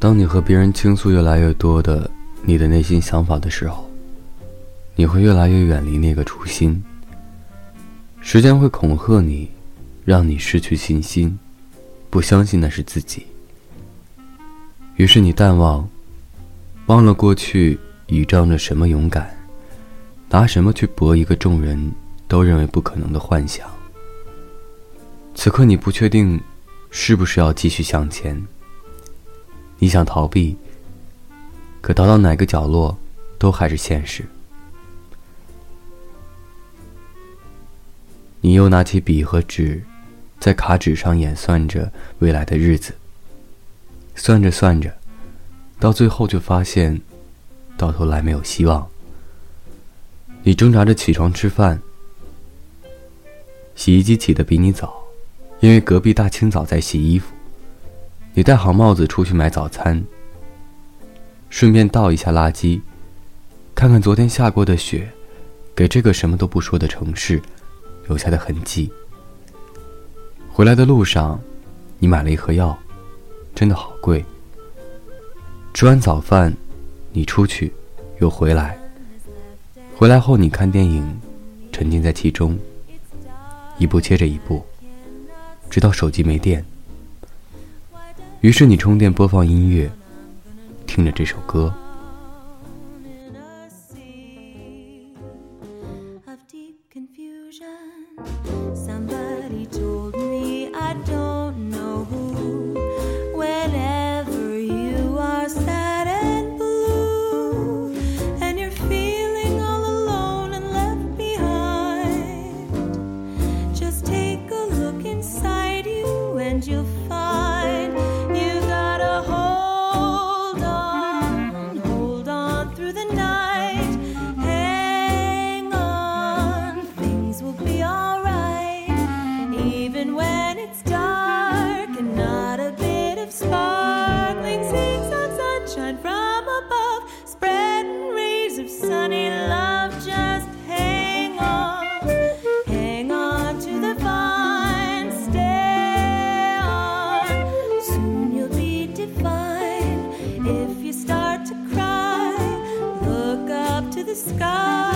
当你和别人倾诉越来越多的你的内心想法的时候，你会越来越远离那个初心。时间会恐吓你，让你失去信心，不相信那是自己。于是你淡忘，忘了过去倚仗着什么勇敢，拿什么去搏一个众人都认为不可能的幻想。此刻你不确定，是不是要继续向前？你想逃避，可逃到哪个角落，都还是现实。你又拿起笔和纸，在卡纸上演算着未来的日子。算着算着，到最后就发现，到头来没有希望。你挣扎着起床吃饭，洗衣机起得比你早，因为隔壁大清早在洗衣服。你戴好帽子出去买早餐，顺便倒一下垃圾，看看昨天下过的雪，给这个什么都不说的城市。留下的痕迹。回来的路上，你买了一盒药，真的好贵。吃完早饭，你出去，又回来。回来后，你看电影，沉浸在其中，一部接着一部，直到手机没电。于是你充电，播放音乐，听着这首歌。the sky.